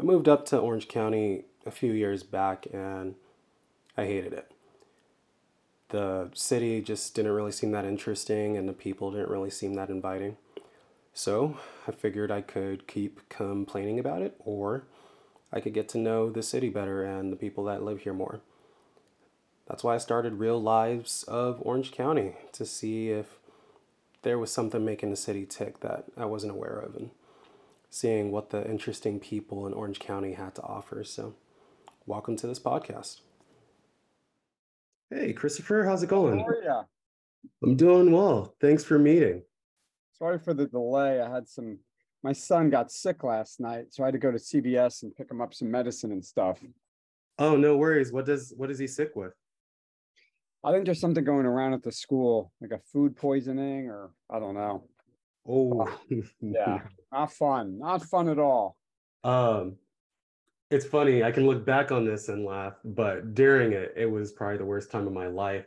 I moved up to Orange County a few years back and I hated it. The city just didn't really seem that interesting and the people didn't really seem that inviting. So I figured I could keep complaining about it or I could get to know the city better and the people that live here more. That's why I started Real Lives of Orange County to see if there was something making the city tick that I wasn't aware of and seeing what the interesting people in Orange County had to offer. So, welcome to this podcast. Hey, Christopher, how's it going? How are ya? I'm doing well. Thanks for meeting. Sorry for the delay. I had some, my son got sick last night, so I had to go to CVS and pick him up some medicine and stuff. Oh, no worries. What does what is he sick with? I think there's something going around at the school, like a food poisoning or I don't know. Oh, Yeah, not fun. Not fun at all. Um, it's funny. I can look back on this and laugh, but during it, it was probably the worst time of my life.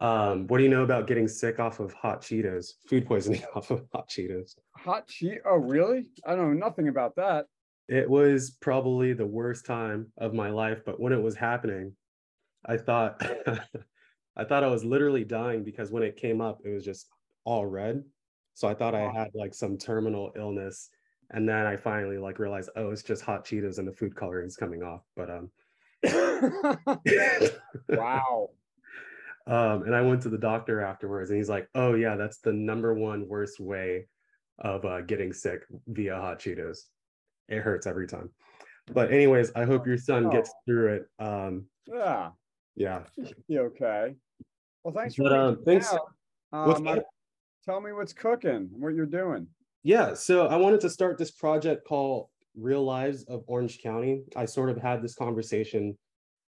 Um, what do you know about getting sick off of hot Cheetos? Food poisoning off of hot Cheetos. Hot cheese. Oh, really? I know nothing about that. It was probably the worst time of my life, but when it was happening, I thought I thought I was literally dying because when it came up, it was just all red. So I thought I had like some terminal illness. And then I finally like realized, oh, it's just hot Cheetos and the food coloring is coming off. But um wow. um and I went to the doctor afterwards and he's like, oh yeah, that's the number one worst way of uh, getting sick via hot Cheetos. It hurts every time. But anyways, I hope your son gets Oh. through it. Um Yeah. yeah. You okay? Well, thanks for um, thanks- out. What's Um, I-? Tell me what's cooking, what you're doing. Yeah, so I wanted to start this project called Real Lives of Orange County. I sort of had this conversation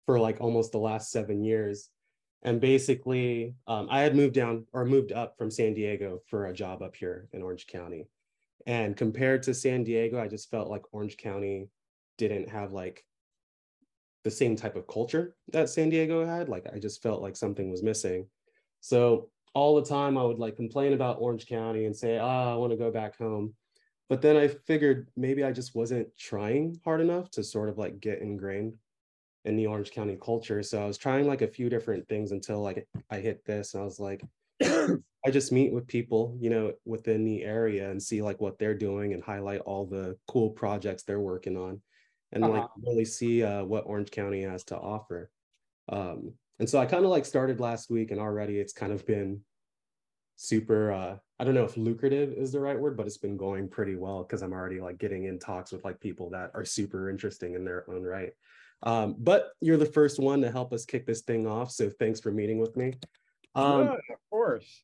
for like almost the last seven years. And basically, um, I had moved down or moved up from San Diego for a job up here in Orange County. And compared to San Diego, I just felt like Orange County didn't have like the same type of culture that San Diego had. Like I just felt like something was missing. So all the time I would like complain about Orange County and say, ah, I want to go back home. But then I figured maybe I just wasn't trying hard enough to sort of like get ingrained in the Orange County culture. So I was trying like a few different things until like I hit this and I was like, I just meet with people, you know, within the area and see like what they're doing and highlight all the cool projects they're working on and like Uh-huh. really see uh, what Orange County has to offer. Um, and so I kind of like started last week and already it's kind of been super uh I don't know if lucrative is the right word, but it's been going pretty well because I'm already like getting in talks with like people that are super interesting in their own right. Um, but you're the first one to help us kick this thing off. So thanks for meeting with me. Um, Yeah, of course.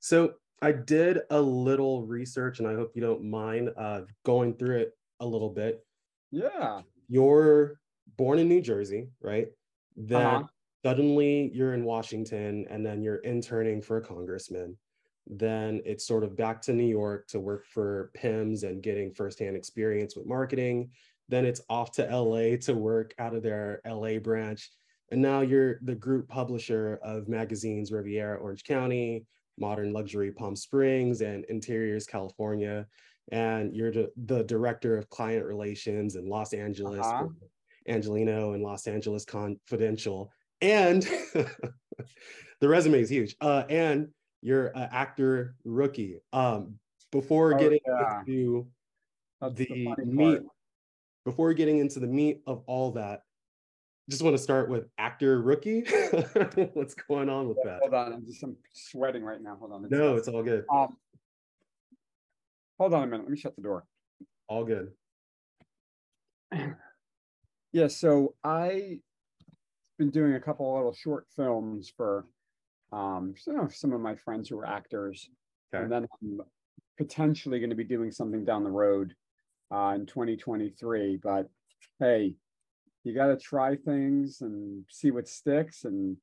so I did a little research and I hope you don't mind uh, going through it a little bit. Yeah. You're born in New Jersey, right? Then Uh-huh. suddenly you're in Washington and then you're interning for a congressman. Then it's sort of back to New York to work for PIMS and getting firsthand experience with marketing. Then it's off to LA to work out of their LA branch. And now you're the group publisher of magazines Riviera Orange County, Modern Luxury Palm Springs, and Interiors California. And you're the, director of client relations in Los Angeles, Uh-huh. Angeleno and Los Angeles Confidential. And the resume is huge. Uh, and you're an actor rookie. Um, before Oh, getting yeah. into That's the the meat, part. before getting into the meat of all that, just want to start with actor rookie. What's going on with that? Hold on, I'm just I'm sweating right now. Hold on. No, it's all good. Um, hold on a minute. Let me shut the door. All good. Yeah, so I been doing a couple of little short films for um know, some of my friends who are actors. Okay. And then I'm potentially going to be doing something down the road uh in 2023. But hey, you gotta try things and see what sticks and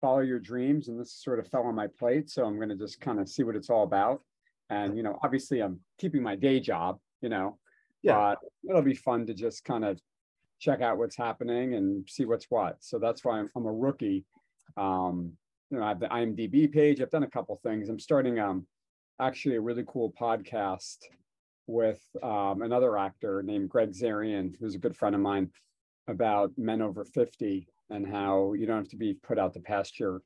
follow your dreams. And this sort of fell on my plate. So I'm gonna just kind of see what it's all about. And you know, obviously I'm keeping my day job, you know. Yeah. But it'll be fun to just kind of check out what's happening and see what's what. So that's why I'm, I'm a rookie. Um, you know, I have the IMDb page. I've done a couple things. I'm starting um actually a really cool podcast with um, another actor named Greg Zarian, who's a good friend of mine, about men over 50 and how you don't have to be put out to pasture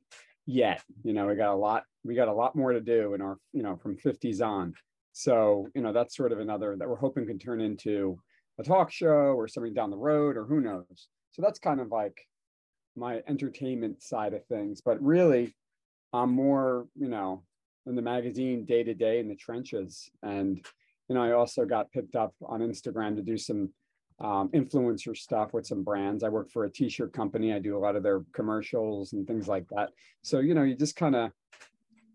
yet. You know, we got a lot, we got a lot more to do in our, you know, from 50s on. So, you know, that's sort of another that we're hoping can turn into a talk show or something down the road or who knows. So that's kind of like my entertainment side of things. But really, I'm more, you know, in the magazine day to day in the trenches. And, you know, I also got picked up on Instagram to do some um, influencer stuff with some brands. I work for a t-shirt company. I do a lot of their commercials and things like that. So, you know, you just kind of,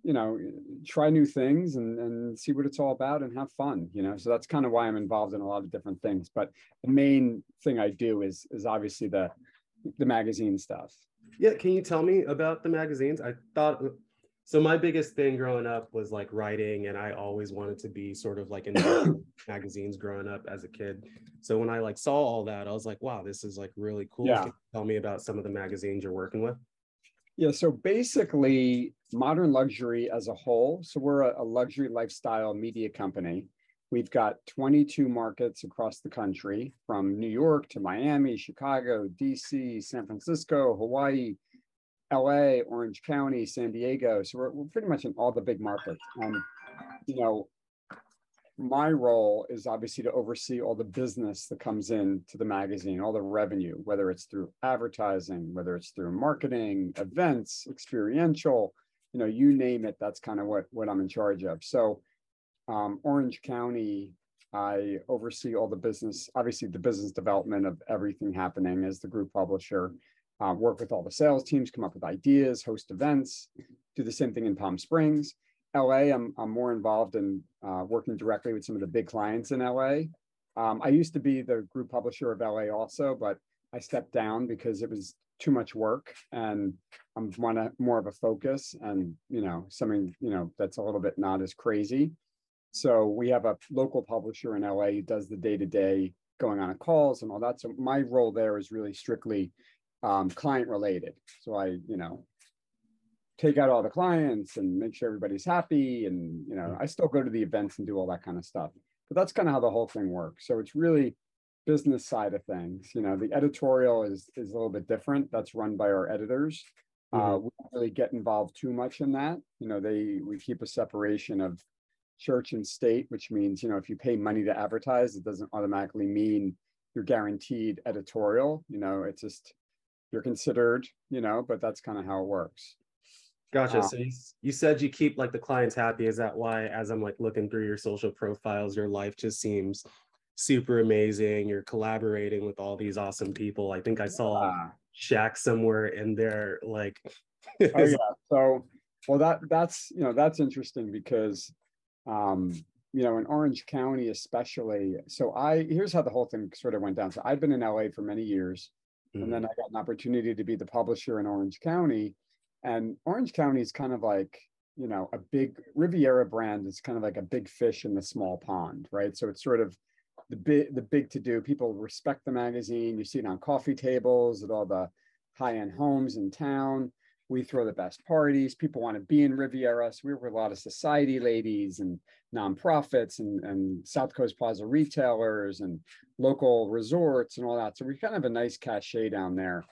you know, try new things and, and see what it's all about and have fun, you know? So that's kind of why I'm involved in a lot of different things. But the main thing I do is, is obviously the, the magazine stuff. Yeah. Can you tell me about the magazines? I thought so my biggest thing growing up was like writing and i always wanted to be sort of like in magazines growing up as a kid so when i like saw all that i was like wow this is like really cool yeah. tell me about some of the magazines you're working with yeah so basically modern luxury as a whole so we're a, a luxury lifestyle media company we've got 22 markets across the country from new york to miami chicago dc san francisco hawaii LA, Orange County, San Diego. So we're, we're pretty much in all the big markets. And, you know, my role is obviously to oversee all the business that comes in to the magazine, all the revenue, whether it's through advertising, whether it's through marketing, events, experiential, you know, you name it, that's kind of what, what I'm in charge of. So um, Orange County, I oversee all the business, obviously the business development of everything happening as the group publisher uh, work with all the sales teams, come up with ideas, host events, do the same thing in Palm Springs. LA, I'm, I'm more involved in uh, working directly with some of the big clients in LA. Um, I used to be the group publisher of LA also, but I stepped down because it was too much work and I'm want more of a focus and, you know, something, you know, that's a little bit not as crazy. So we have a local publisher in LA who does the day to day going on calls and all that. So my role there is really strictly um, client related. So I, you know, take out all the clients and make sure everybody's happy. And, you know, I still go to the events and do all that kind of stuff. But that's kind of how the whole thing works. So it's really business side of things. You know, the editorial is is a little bit different. That's run by our editors. Uh, mm-hmm. Uh, we don't really get involved too much in that. You know, they we keep a separation of church and state, which means, you know, if you pay money to advertise, it doesn't automatically mean you're guaranteed editorial. You know, it's just you're considered, you know, but that's kind of how it works. Gotcha. Um, so you, you said you keep like the clients happy. Is that why, as I'm like looking through your social profiles, your life just seems super amazing? You're collaborating with all these awesome people. I think I saw yeah. Shaq somewhere in there. Like, oh yeah. So, well, that that's you know that's interesting because, um, you know, in Orange County especially. So I here's how the whole thing sort of went down. So I've been in LA for many years. Mm-hmm. And then mm-hmm. I got an opportunity to be the publisher in Orange County. And Orange County is kind of like, you know, a big Riviera brand is kind of like a big fish in the small pond, right? So it's sort of the big the big to do. People respect the magazine. You see it on coffee tables at all the high-end homes in town we throw the best parties. People want to be in Riviera. So we work with a lot of society ladies and nonprofits and, and South Coast Plaza retailers and local resorts and all that. So we kind of have a nice cachet down there.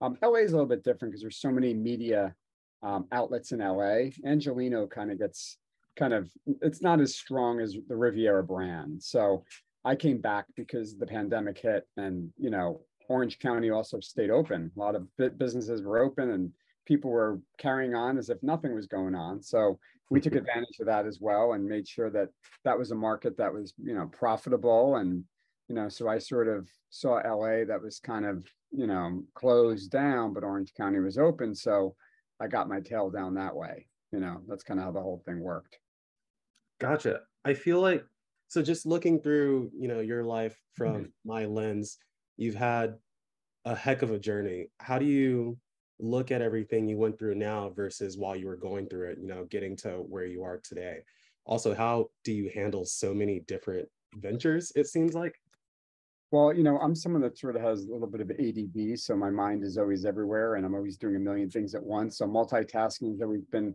Um, LA is a little bit different because there's so many media um, outlets in LA. Angeleno kind of gets kind of, it's not as strong as the Riviera brand. So I came back because the pandemic hit and, you know, Orange County also stayed open. A lot of businesses were open and people were carrying on as if nothing was going on. So we took advantage of that as well and made sure that that was a market that was, you know, profitable. And, you know, so I sort of saw LA that was kind of, you know, closed down, but Orange County was open. So I got my tail down that way. You know, that's kind of how the whole thing worked. Gotcha. I feel like, so just looking through, you know, your life from mm-hmm. my lens, you've had a heck of a journey. How do you look at everything you went through now versus while you were going through it, you know, getting to where you are today. Also, how do you handle so many different ventures, it seems like? Well, you know, I'm someone that sort of has a little bit of ADD, so my mind is always everywhere and I'm always doing a million things at once. So multitasking has always been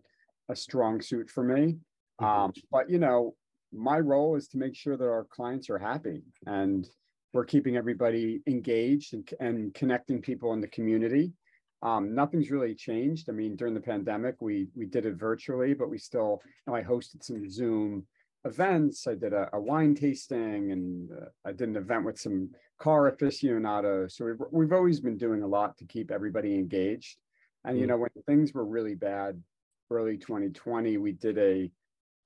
a strong suit for me. Mm-hmm. Um, but you know, my role is to make sure that our clients are happy and we're keeping everybody engaged and, and connecting people in the community. Um, nothing's really changed. I mean, during the pandemic, we we did it virtually, but we still, you know, I hosted some Zoom events. I did a, a wine tasting and uh, I did an event with some car aficionados. So we've, we've always been doing a lot to keep everybody engaged. And, you mm. know, when things were really bad early 2020, we did a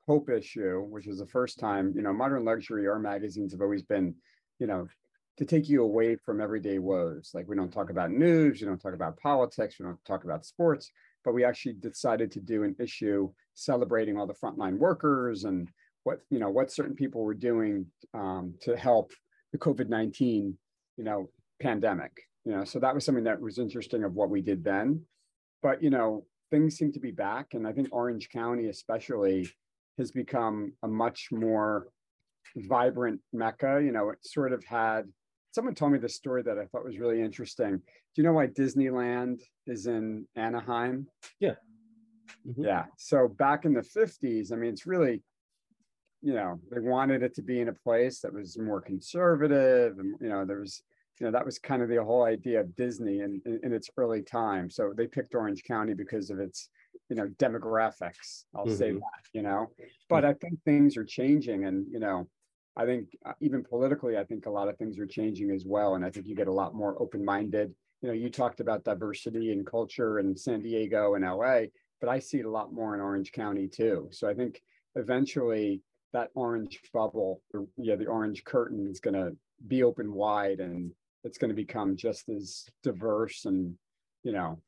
hope issue, which was the first time, you know, modern luxury, our magazines have always been, you know, to take you away from everyday woes. Like we don't talk about news, we don't talk about politics, we don't talk about sports, but we actually decided to do an issue celebrating all the frontline workers and what, you know, what certain people were doing um, to help the COVID-19, you know, pandemic. You know, so that was something that was interesting of what we did then. But, you know, things seem to be back. And I think Orange County, especially, has become a much more vibrant mecca. You know, it sort of had someone told me this story that I thought was really interesting. Do you know why Disneyland is in Anaheim? Yeah. Mm-hmm. Yeah. So back in the 50s, I mean, it's really, you know, they wanted it to be in a place that was more conservative. And, you know, there was, you know, that was kind of the whole idea of Disney in, in, in its early time. So they picked Orange County because of its you know demographics i'll mm-hmm. say that you know but i think things are changing and you know i think uh, even politically i think a lot of things are changing as well and i think you get a lot more open-minded you know you talked about diversity and culture in san diego and la but i see it a lot more in orange county too so i think eventually that orange bubble or, yeah the orange curtain is going to be open wide and it's going to become just as diverse and you know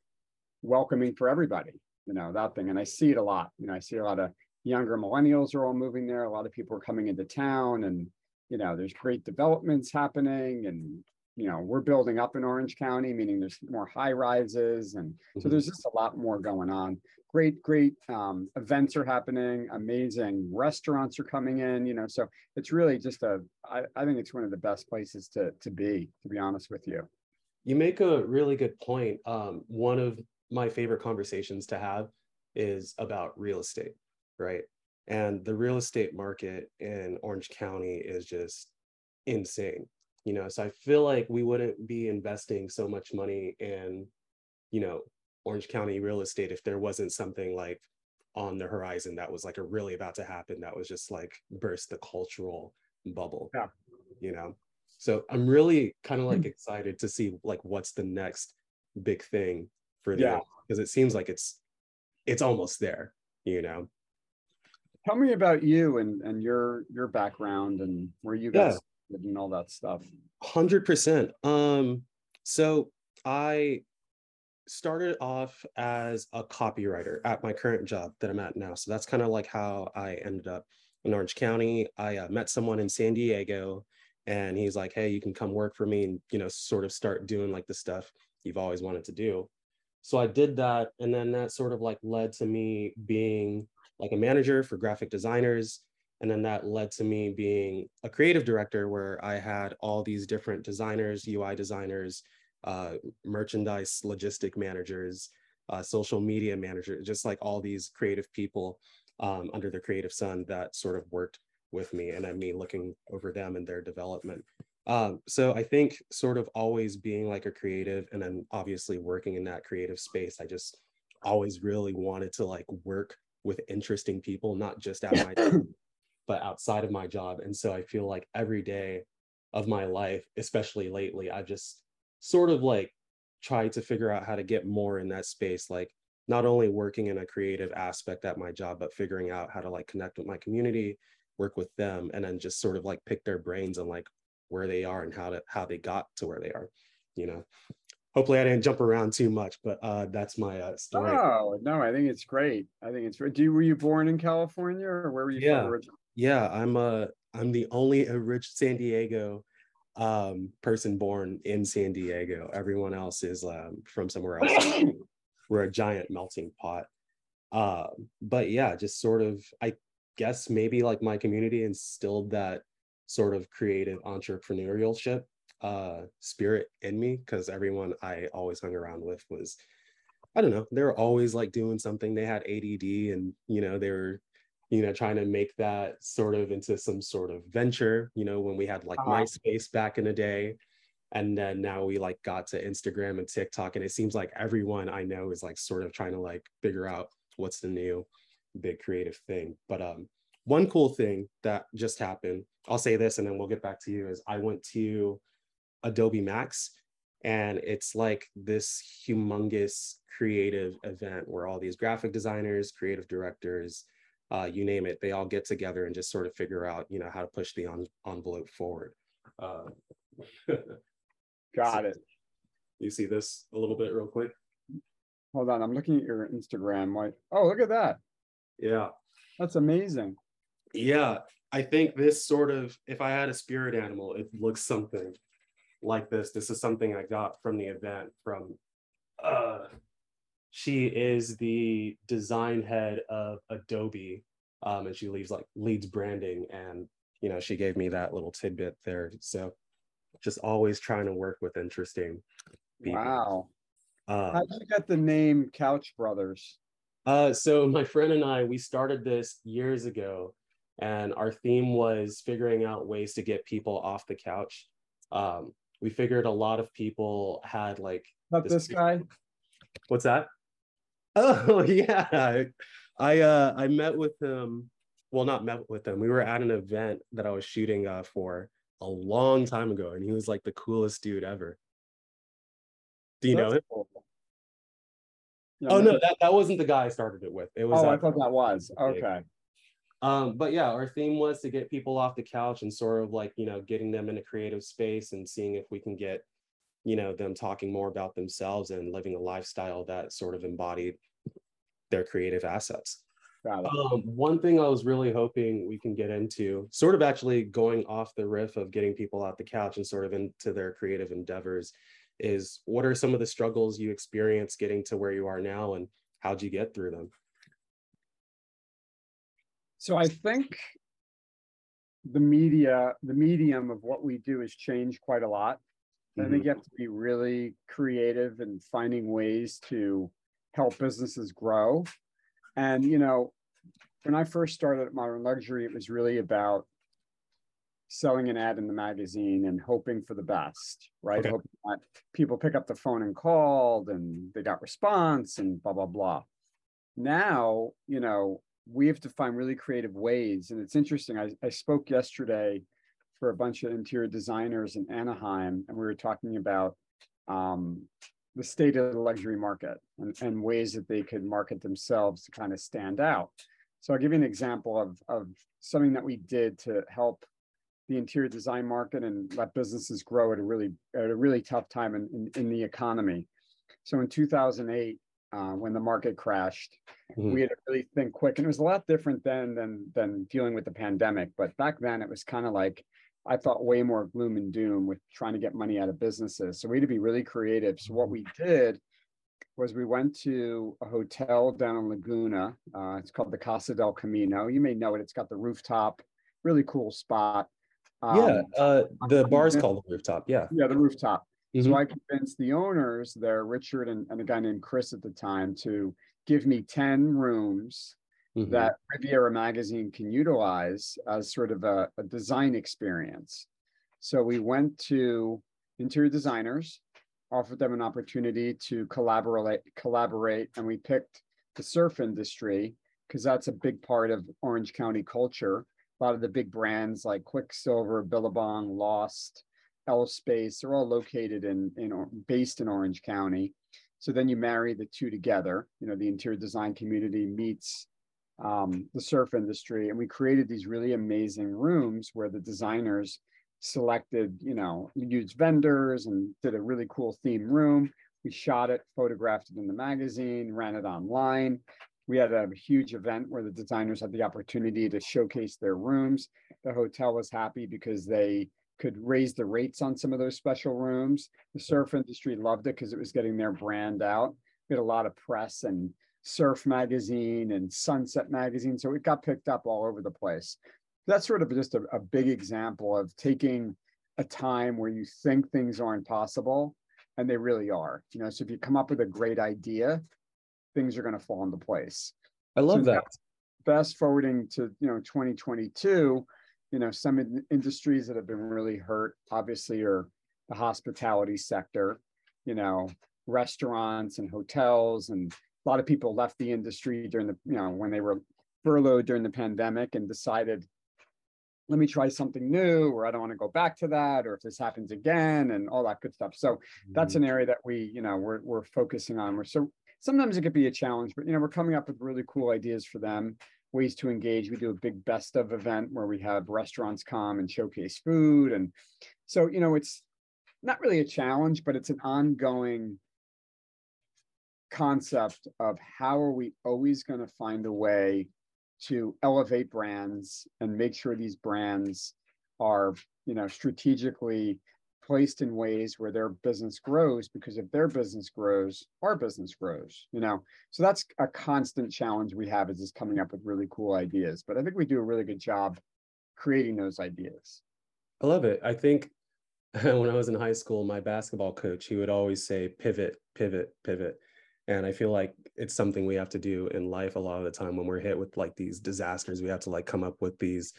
welcoming for everybody you know, that thing. And I see it a lot. You know, I see a lot of younger millennials are all moving there. A lot of people are coming into town and, you know, there's great developments happening and, you know, we're building up in Orange County, meaning there's more high rises. And so mm-hmm. there's just a lot more going on. Great, great um, events are happening. Amazing restaurants are coming in, you know, so it's really just a, I, I think it's one of the best places to, to be, to be honest with you. You make a really good point. Um, one of my favorite conversations to have is about real estate, right? And the real estate market in Orange County is just insane. You know, so I feel like we wouldn't be investing so much money in, you know, Orange County real estate if there wasn't something like on the horizon that was like a really about to happen that was just like burst the cultural bubble. Yeah. You know. So I'm really kind of hmm. like excited to see like what's the next big thing for the yeah. because it seems like it's it's almost there you know tell me about you and and your your background and where you guys yeah. and all that stuff 100% um so i started off as a copywriter at my current job that i'm at now so that's kind of like how i ended up in orange county i uh, met someone in san diego and he's like hey you can come work for me and you know sort of start doing like the stuff you've always wanted to do so I did that. And then that sort of like led to me being like a manager for graphic designers. And then that led to me being a creative director where I had all these different designers, UI designers, uh, merchandise logistic managers, uh, social media managers, just like all these creative people um, under the creative sun that sort of worked with me and then me looking over them and their development. Um, so I think sort of always being like a creative and then obviously working in that creative space, I just always really wanted to like work with interesting people, not just at my job, but outside of my job. And so I feel like every day of my life, especially lately, I've just sort of like tried to figure out how to get more in that space, like not only working in a creative aspect at my job, but figuring out how to like connect with my community, work with them, and then just sort of like pick their brains and like where they are and how to how they got to where they are you know hopefully i didn't jump around too much but uh that's my uh story. Oh no i think it's great. I think it's great do you were you born in california or where were you yeah. yeah i'm uh i'm the only rich san diego um person born in san diego. Everyone else is um from somewhere else. We're a giant melting pot. Uh, but yeah just sort of i guess maybe like my community instilled that sort of creative entrepreneurship uh, spirit in me because everyone I always hung around with was, I don't know, they were always like doing something. They had ADD and, you know, they were, you know, trying to make that sort of into some sort of venture, you know, when we had like Uh-huh. MySpace back in the day. And then now we like got to Instagram and TikTok. And it seems like everyone I know is like sort of trying to like figure out what's the new big creative thing. But um one cool thing that just happened, I'll say this and then we'll get back to you, is I went to Adobe Max and it's like this humongous creative event where all these graphic designers, creative directors, uh, you name it, they all get together and just sort of figure out, you know, how to push the en- envelope forward. Uh, Got it. you see this a little bit real quick? Hold on, I'm looking at your Instagram. Like, oh, look at that. Yeah. That's amazing. Yeah. I think this sort of, if I had a spirit animal, it looks something like this. This is something I got from the event from, uh, she is the design head of Adobe. Um, and she leads like leads branding and, you know, she gave me that little tidbit there. So just always trying to work with interesting people. Wow. Uh, How did you get the name Couch Brothers? Uh, so my friend and I, we started this years ago, and our theme was figuring out ways to get people off the couch. Um, we figured a lot of people had like, Not This- this guy? what's that? Oh yeah, I uh, I met with him. Well, not met with him. We were at an event that I was shooting uh, for a long time ago, and he was like the coolest dude ever. Do you know That's him? cool. Oh no- no, that, that wasn't the guy I started it with. It was. Oh, I uh, thought that was. Okay. Um, but yeah, our theme was to get people off the couch and sort of like, you know, getting them in a creative space and seeing if we can get, you know, them talking more about themselves and living a lifestyle that sort of embodied their creative assets. Um, one thing I was really hoping we can get into, sort of actually going off the riff of getting people off the couch and sort of into their creative endeavors, is what are some of the struggles you experienced getting to where you are now and how'd you get through them? So I think the media, the medium of what we do has changed quite a lot. I think you have to be really creative and finding ways to help businesses grow. And, you know, when I first started at Modern Luxury, it was really about selling an ad in the magazine and hoping for the best, right? Okay. Hoping that people pick up the phone and called and they got response and blah, blah, blah. Now, you know, we have to find really creative ways. And it's interesting. I, I spoke yesterday for a bunch of interior designers in Anaheim, and we were talking about um, the state of the luxury market and, and ways that they could market themselves to kind of stand out. So I'll give you an example of, of something that we did to help the interior design market and let businesses grow at a really at a really tough time in, in, in the economy. So in 2008, uh, when the market crashed, Mhm. we had to really think quick, and it was a lot different then than than dealing with the pandemic. But back then, it was kind of like I thought way more gloom and doom with trying to get money out of businesses. So we had to be really creative. So what we did was we went to a hotel down in Laguna. Uh, it's called the Casa del Camino. You may know it. It's got the rooftop, really cool spot. Yeah, Um, uh, the bar's yeah. called the rooftop. Yeah. yeah, the rooftop. Mhm. So I convinced the owners there, Richard and, and a guy named Chris at the time, to give me 10 rooms Mhm. that Riviera Magazine can utilize as sort of a, a design experience. So we went to interior designers, offered them an opportunity to collaborate, collaborate, and we picked the surf industry because that's a big part of Orange County culture. A lot of the big brands like Quiksilver, Billabong, Lost, L Space, they're all located in, in, based in Orange County. So then you marry the two together, you know, the interior design community meets um, the surf industry. And we created these really amazing rooms where the designers selected, you know, used vendors and did a really cool theme room. We shot it, photographed it in the magazine, ran it online. We had a huge event where the designers had the opportunity to showcase their rooms. The hotel was happy because they could raise the rates on some of those special rooms. The surf industry loved it because it was getting their brand out. We had a lot of press and Surf Magazine and Sunset Magazine. So it got picked up all over the place. That's sort of just a, a big example of taking a time where you think things aren't possible and they really are. You know, so if you come up with a great idea, things are going to fall into place. I love So that. fast forwarding to you know 2022 you know some in- industries that have been really hurt obviously are the hospitality sector you know restaurants and hotels and a lot of people left the industry during the you know when they were furloughed during the pandemic and decided let me try something new or i don't want to go back to that or if this happens again and all that good stuff. So that's Mm-hmm. an area that we you know we're, we're focusing on. We're so sometimes it could be a challenge but you know we're coming up with really cool ideas for them ways to engage. We do a big best of event where we have restaurants come and showcase food. And so you know it's not really a challenge but it's an ongoing concept of how are we always going to find a way to elevate brands and make sure these brands are you know strategically placed in ways where their business grows because if their business grows our business grows you know so that's a constant challenge we have is just coming up with really cool ideas but i think we do a really good job creating those ideas I love it. I think when I was in high school, my basketball coach, he would always say pivot, pivot, pivot. And I feel like it's something we have to do in life a lot of the time when we're hit with like these disasters. We have to like come up with these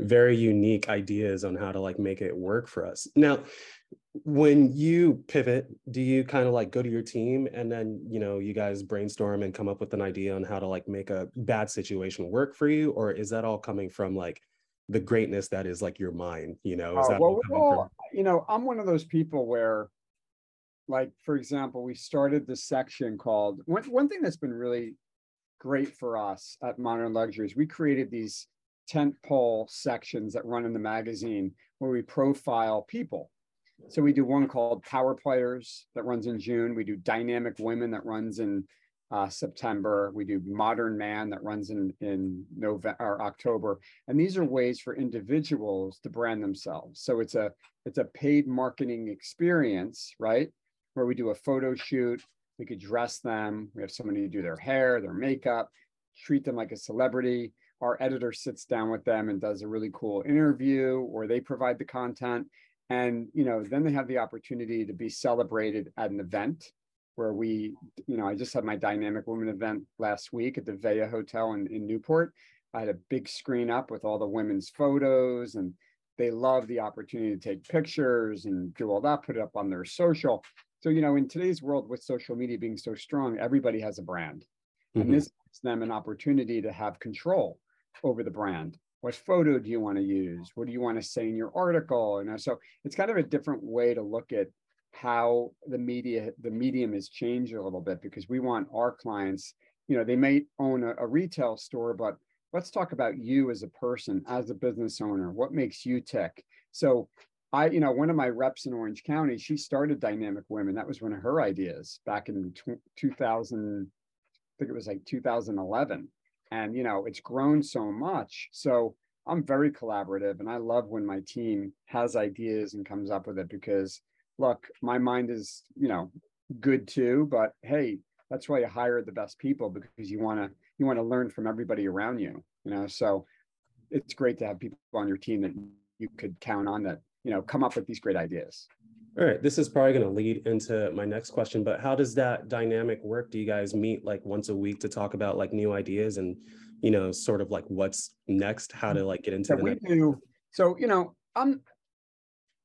very unique ideas on how to like make it work for us. Now, when you pivot, do you kind of like go to your team and then, you know, you guys brainstorm and come up with an idea on how to like make a bad situation work for you? Or is that all coming from like the greatness that is like your mind, you know? Is Uh, that well, well, you know, I'm one of those people where, like, for example, we started this section called one, one thing that's been really great for us at Modern Luxuries, we created these tent pole sections that run in the magazine where we profile people. So we do one called Power Players that runs in June. We do Dynamic Women that runs in uh, September. We do Modern Man that runs in in November or October. And these are ways for individuals to brand themselves. So it's a it's a paid marketing experience, right? Where we do a photo shoot, we could dress them, we have somebody to do their hair, their makeup, treat them like a celebrity. Our editor sits down with them and does a really cool interview, or they provide the content. And you know, then they have the opportunity to be celebrated at an event where we, you know, I just had my Dynamic Women event last week at the Vea Hotel in, in Newport. I had a big screen up with all the women's photos and they love the opportunity to take pictures and do all that, put it up on their social. So, you know, in today's world with social media being so strong, everybody has a brand. Mhm. And this gives them an opportunity to have control over the brand. What photo do you want to use? What do you want to say in your article? Know, so it's kind of a different way to look at how the media, the medium has changed a little bit because we want our clients, you know, they may own a, a retail store, but let's talk about you as a person, as a business owner. What makes you tick? So I, you know, one of my reps in Orange County, she started Dynamic Women. That was one of her ideas back in tw- 2000, I think it was like 2011. And, you know, it's grown so much. So I'm very collaborative and I love when my team has ideas and comes up with it because look, my mind is, you know, good too, but hey, that's why you hire the best people because you want to you want to learn from everybody around you, you know. So it's great to have people on your team that you could count on that, you know, come up with these great ideas. All right, this is probably going to lead into my next question, but how does that dynamic work? Do you guys meet like once a week to talk about like new ideas and, you know, sort of like what's next, how to like get into So the we next? do, so, you know, I'm,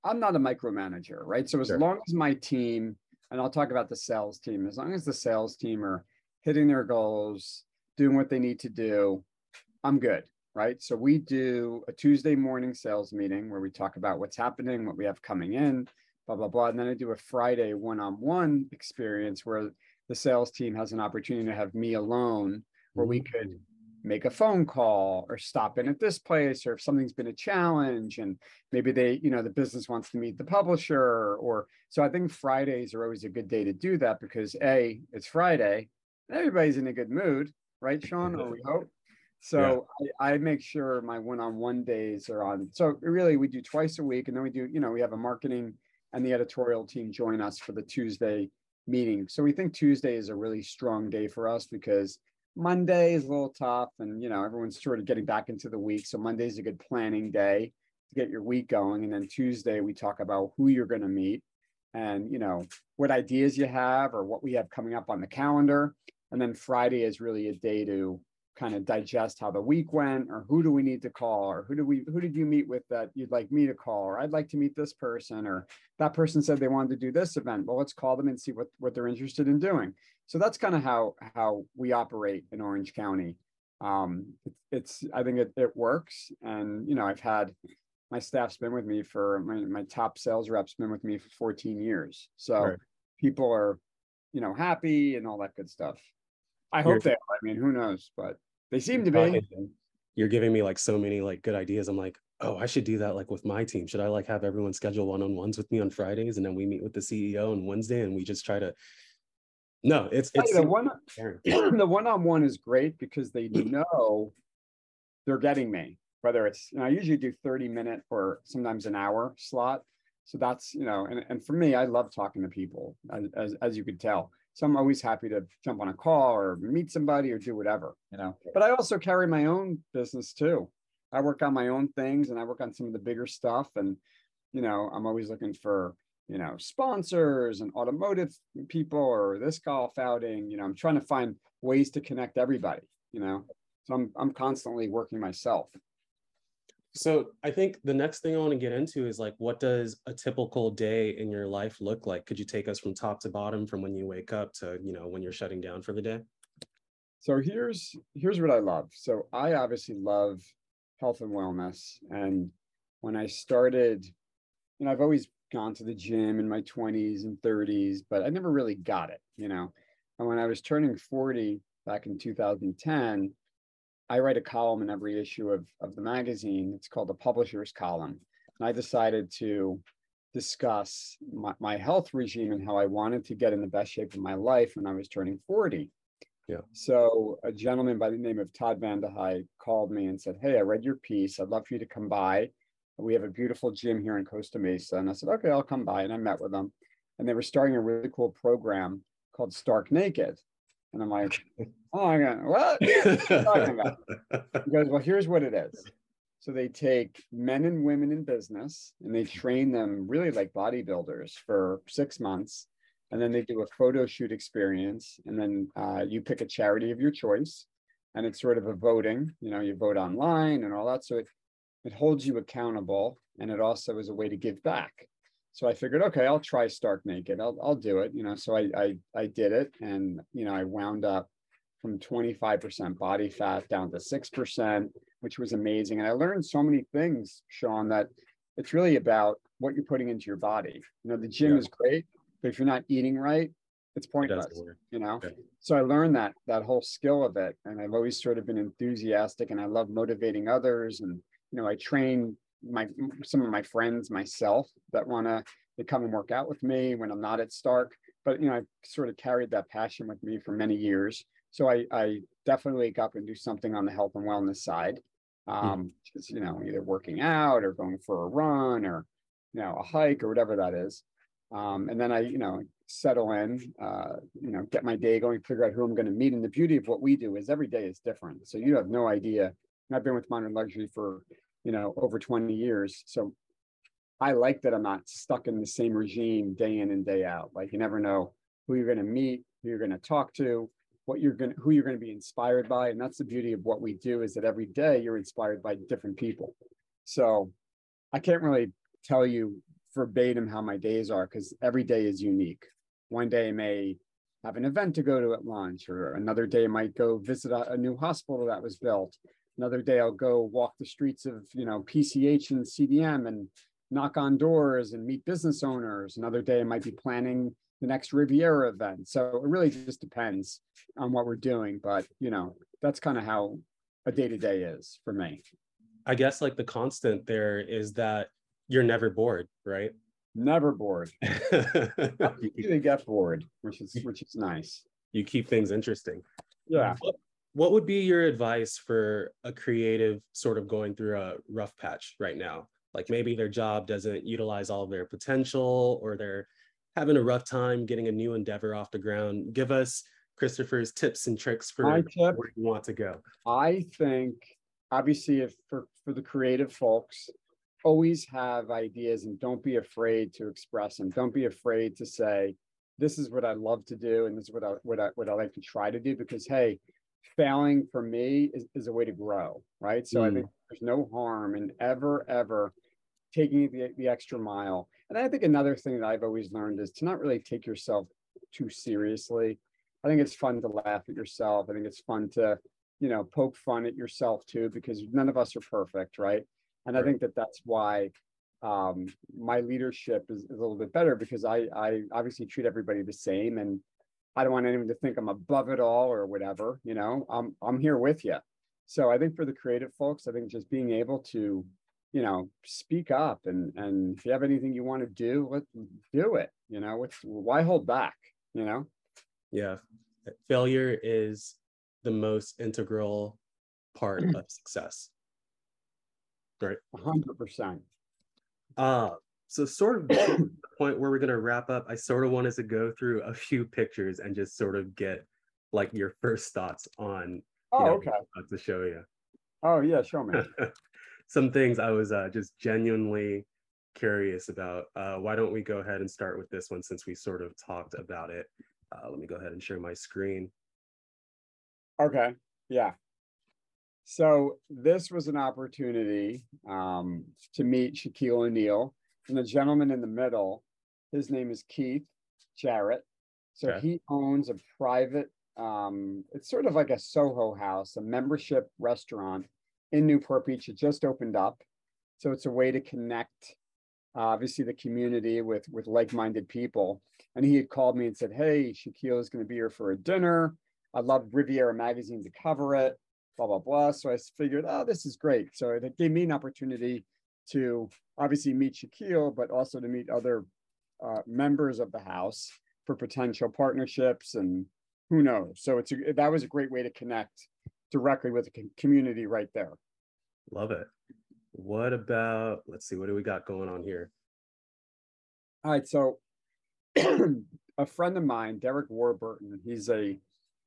I'm not a micromanager, right? So as Sure. long as my team, and I'll talk about the sales team, as long as the sales team are hitting their goals, doing what they need to do, I'm good, right? So we do a Tuesday morning sales meeting where we talk about what's happening, what we have coming in, blah, blah, blah. And then I do a Friday one-on-one experience where the sales team has an opportunity to have me alone, where we mm. could make a phone call or stop in at this place, or if something's been a challenge and maybe they, you know, the business wants to meet the publisher or, so I think Fridays are always a good day to do that because A, it's Friday, everybody's in a good mood, right, Sean, or we hope. So I, I make sure my one-on-one days are on. So really, we do twice a week, and then we do, you know, we have a marketing and the editorial team join us for the Tuesday meeting. So we think Tuesday is a really strong day for us because Monday is a little tough, and you know, everyone's sort of getting back into the week. So Monday is a good planning day to get your week going, and then Tuesday we talk about who you're going to meet and you know what ideas you have or what we have coming up on the calendar and then friday is really a day to kind of digest how the week went or who do we need to call or who do we who did you meet with that you'd like me to call or I'd like to meet this person or that person said they wanted to do this event well let's call them and see what what they're interested in doing. So that's kind of how how we operate in Orange County. Um it's, it's I think it, it works and you know I've had my staff's been with me for my, my top sales reps been with me for 14 years. So Right. people are you know happy and all that good stuff I You're- hope they are. I mean, who knows? But they seem to be. You're giving me like so many like good ideas. I'm like, oh, I should do that like with my team. Should I like have everyone schedule one-on-ones with me on Fridays and then we meet with the CEO on Wednesday and we just try to no, it's it's the one the one on one is great because they know they're getting me. Whether it's I usually do 30 minute or sometimes an hour slot. So that's you know, and, and for me, I love talking to people, as, as as you could tell. So I'm always happy to jump on a call or meet somebody or do whatever, you know. But I also carry my own business too. I work on my own things and I work on some of the bigger stuff. And, you know, I'm always looking for, you know, sponsors and automotive people or this golf outing. You know, I'm trying to find ways to connect everybody, you know. So I'm I'm constantly working myself. So I think the next thing I want to get into is like, what does a typical day in your life look like? Could you take us from top to bottom, from when you wake up to you know when you're shutting down for the day? So here's here's what I love. So I obviously love health and wellness. And when I started, you know, I've always gone to the gym in my 20s and 30s, but I never really got it, you know. And when I was turning 40 back in 2010, I write a column in every issue of, of the magazine. It's called the publisher's column. And I decided to discuss my, my health regime and how I wanted to get in the best shape of my life when I was turning 40. Yeah. So a gentleman by the name of Todd Vandehei called me and said, Hey, I read your piece. I'd love for you to come by. We have a beautiful gym here in Costa Mesa. And I said, Okay, I'll come by. And I met with them. And they were starting a really cool program called Stark Naked. And I'm like, Oh my God, what? talking about? He goes, Well, here's what it is. So they take men and women in business and they train them really like bodybuilders for six months. And then they do a photo shoot experience. And then uh, you pick a charity of your choice. And it's sort of a voting, you know, you vote online and all that. So it, it holds you accountable. And it also is a way to give back. So I figured, okay, I'll try Stark Naked. I'll, I'll do it. You know, so I, I, I did it. And, you know, I wound up from 25% body fat down to 6%, which was amazing. And I learned so many things, Sean, that it's really about what you're putting into your body. You know, the gym Yeah. is great, but if you're not eating right, it's pointless, doesn't you know? Yeah. So I learned that, that whole skill of it. And I've always sort of been enthusiastic and I love motivating others. And, you know, I train my, some of my friends, myself that want to, they come and work out with me when I'm not at Stark. But, you know, I've sort of carried that passion with me for many years. So I, I definitely wake up and do something on the health and wellness side. Um, just, you know, either working out or going for a run or, you know, a hike or whatever that is. Um, and then I, you know, settle in, uh, you know, get my day going, figure out who I'm going to meet. And the beauty of what we do is every day is different. So you have no idea. And I've been with Modern Luxury for, you know, over 20 years. So I like that I'm not stuck in the same regime day in and day out. Like you never know who you're going to meet, who you're going to talk to, what you're going to, who you're going to be inspired by. And that's the beauty of what we do is that every day you're inspired by different people. So I can't really tell you verbatim how my days are because every day is unique. One day I may have an event to go to at lunch, or another day I might go visit a, a new hospital that was built. Another day I'll go walk the streets of you know PCH and CDM and knock on doors and meet business owners. Another day I might be planning the next Riviera event. So it really just depends on what we're doing. But you know, that's kind of how a day to day is for me. I guess like the constant there is that you're never bored, right? Never bored. you, get bored, which is which is nice. you keep things interesting. Yeah. What, what would be your advice for a creative sort of going through a rough patch right now? Like maybe their job doesn't utilize all of their potential or they're having a rough time getting a new endeavor off the ground. Give us Christopher's tips and tricks for My tip where you want to go. I think obviously if for for the creative folks, always have ideas and don't be afraid to express them. Don't be afraid to say, this is what I love to do and this is what I what I what I like to try to do because hey, failing for me is, is a way to grow, right? So I Mm. think there's no harm in ever, ever taking the, the extra mile. And I think another thing that I've always learned is to not really take yourself too seriously. I think it's fun to laugh at yourself. I think it's fun to, you know, poke fun at yourself too, because none of us are perfect, right? And I think that that's why um, my leadership is, is a little bit better because I, I obviously treat everybody the same and I don't want anyone to think I'm above it all or whatever, you know, I'm, I'm here with you. So I think for the creative folks, I think just being able to, you know, speak up and, and if you have anything you want to do, let, do it, you know, what's, why hold back, you know? Yeah. Failure is the most integral part of success. Right. Hundred percent. Uh, so sort of point where we're gonna wrap up, I sort of wanted to go through a few pictures and just sort of get like your first thoughts on Oh, know, okay. to show you. Oh, yeah, show me. Some things I was uh, just genuinely curious about. Uh, why don't we go ahead and start with this one since we sort of talked about it? Uh, let me go ahead and share my screen. Okay, yeah. So this was an opportunity um, to meet Shaquille O'Neal. And the gentleman in the middle, his name is Keith Jarrett. So Okay. he owns a private, um, it's sort of like a Soho house, a membership restaurant in Newport Beach. It just opened up. So it's a way to connect, uh, obviously, the community with with like-minded people. And he had called me and said, "Hey, Shaquille is going to be here for a dinner. I'd love Riviera Magazine to cover it." Blah blah blah. So I figured, oh, this is great. So it gave me an opportunity to obviously meet Shaquille, but also to meet other uh, members of the house for potential partnerships and who knows. So it's a, that was a great way to connect directly with the community right there. Love it. What about, let's see, what do we got going on here? All right, so a friend of mine, Derek Warburton, he's a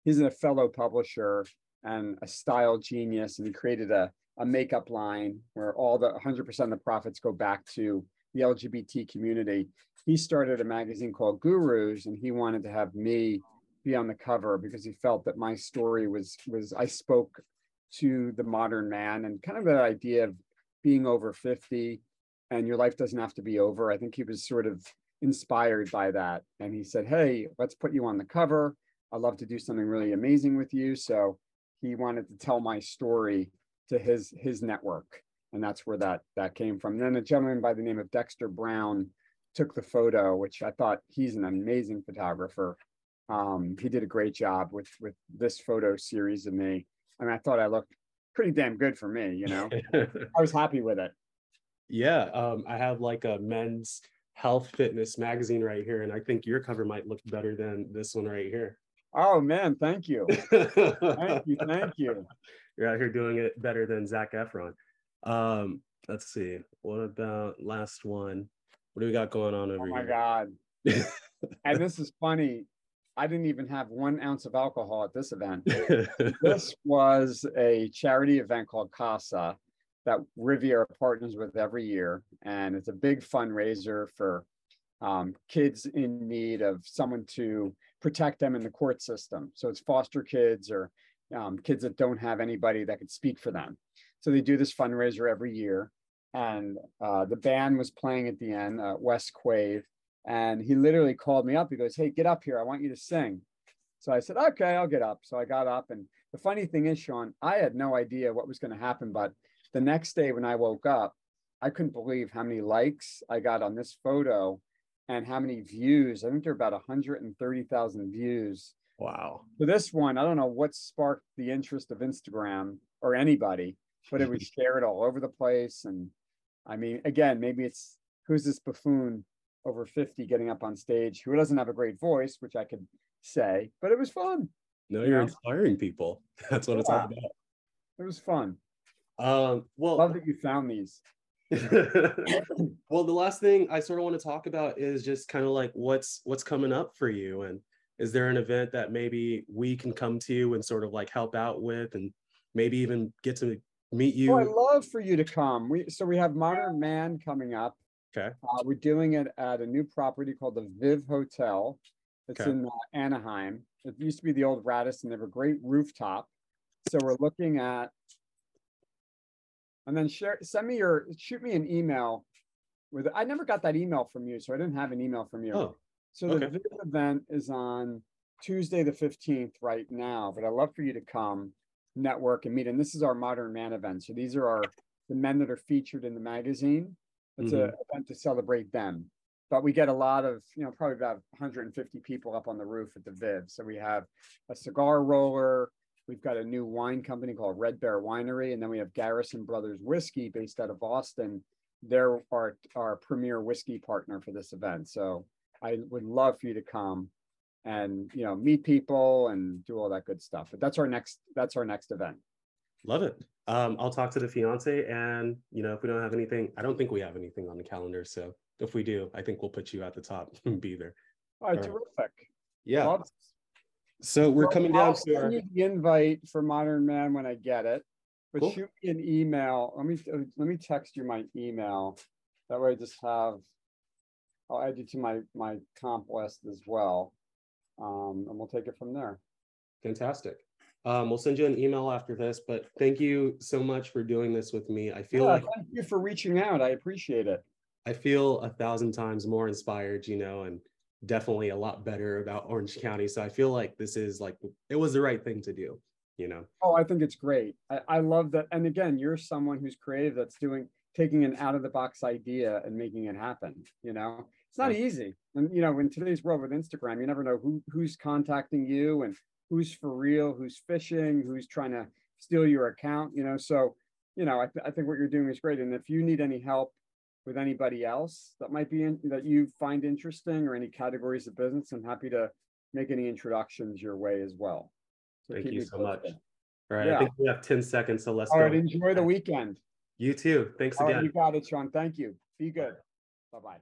he's a fellow publisher and a style genius, and he created a a makeup line where all the 100% of the profits go back to the LGBT community. He started a magazine called Gurus, and he wanted to have me be on the cover because he felt that my story was was I spoke to the modern man and kind of the idea of being over 50 and your life doesn't have to be over. I think he was sort of inspired by that. And he said, Hey, let's put you on the cover. I'd love to do something really amazing with you. So he wanted to tell my story to his his network. And that's where that that came from. And then a gentleman by the name of Dexter Brown took the photo, which I thought he's an amazing photographer. Um, he did a great job with with this photo series of me. Mean, I thought I looked pretty damn good for me, you know. I was happy with it. yeah, um, I have like a men's health fitness magazine right here, and I think your cover might look better than this one right here. Oh man, thank you. Thank you, thank you. You're out here doing it better than Zac Efron. Um, let's see. What about last one? What do we got going on over here? Oh my here? God. And this is funny. I didn't even have one ounce of alcohol at this event. This was a charity event called CASA that Riviera partners with every year. And it's a big fundraiser for um, kids in need of someone to protect them in the court system. So it's foster kids or um, kids that don't have anybody that could speak for them. So they do this fundraiser every year. And uh, the band was playing at the end, uh, Wes Quave. And he literally called me up. He goes, Hey, get up here. I want you to sing. So I said, Okay, I'll get up. So I got up. And the funny thing is, Sean, I had no idea what was going to happen. But the next day when I woke up, I couldn't believe how many likes I got on this photo and how many views. I think there are about 130,000 views. Wow. So this one, I don't know what sparked the interest of Instagram or anybody, but it was shared all over the place. And I mean, again, maybe it's who's this buffoon over 50 getting up on stage who doesn't have a great voice, which I could say, but it was fun. No, You you're know? inspiring people. That's what it's all Yeah. It was fun. about. Um, well, Love that you found these. well, the last thing I sort of want to talk about is just kind of like what's what's coming up for you, and is there an event that maybe we can come to you and sort of like help out with, and maybe even get to meet you? Oh, I'd love for you to come. We so we have Modern Man coming up. Okay. Uh, we're doing it at a new property called the Viv Hotel. It's Okay. in uh, Anaheim. It used to be the old Radisson. They have a great rooftop. So we're looking at. And then share, send me your, shoot me an email with, I never got that email from you, so I didn't have an email from you. Oh, So the okay. Viv event is on Tuesday, the fifteenth right now, but I'd love for you to come network and meet. And this is our Modern Man event. So these are our, the men that are featured in the magazine. It's a mm-hmm. event to celebrate them. But we get a lot of, you know, probably about hundred and fifty people up on the roof at the Viv. So we have a cigar roller. We've got a new wine company called Red Bear Winery, and then we have Garrison Brothers Whiskey based out of Boston. They're our, our premier whiskey partner for this event. So I would love for you to come and, you know, meet people and do all that good stuff. But that's our next, that's our next event. love it. Um, I'll talk to the fiance and, you know, if we don't have anything, I don't think we have anything on the calendar. So if we do, I think we'll put you at the top and be there. All right, All right. terrific. Yeah. Love- So we're Well, coming I'll down to send our, you The invite for Modern Man when I get it, but Cool. shoot me an email. Let me, let me text you my email. That way I just have, I'll add you to my, my comp list as well. Um, and we'll take it from there. fantastic. Um, we'll send you an email after this, but thank you so much for doing this with me. I feel Yeah, like thank you for reaching out. I appreciate it. I feel a thousand times more inspired, you know, and definitely a lot better about Orange County. So I feel like this is like it was the right thing to do, you know. Oh, I think it's great. I, I love that. And again, you're someone who's creative that's doing, taking an out of the box idea and making it happen, you know? It's not easy. And you know, in today's world with Instagram, you never know who, who's contacting you and who's for real, who's phishing, who's trying to steal your account, you know? So, you know, I, th- I think what you're doing is great. And if you need any help with anybody else that might be in, that you find interesting or any categories of business, I'm happy to make any introductions your way as well. So Thank you so much. All right. I think we have 10 seconds, so let's All right, go. enjoy the weekend. You too. Thanks All right, again. you got it, Sean. Thank you. Be good. Bye-bye.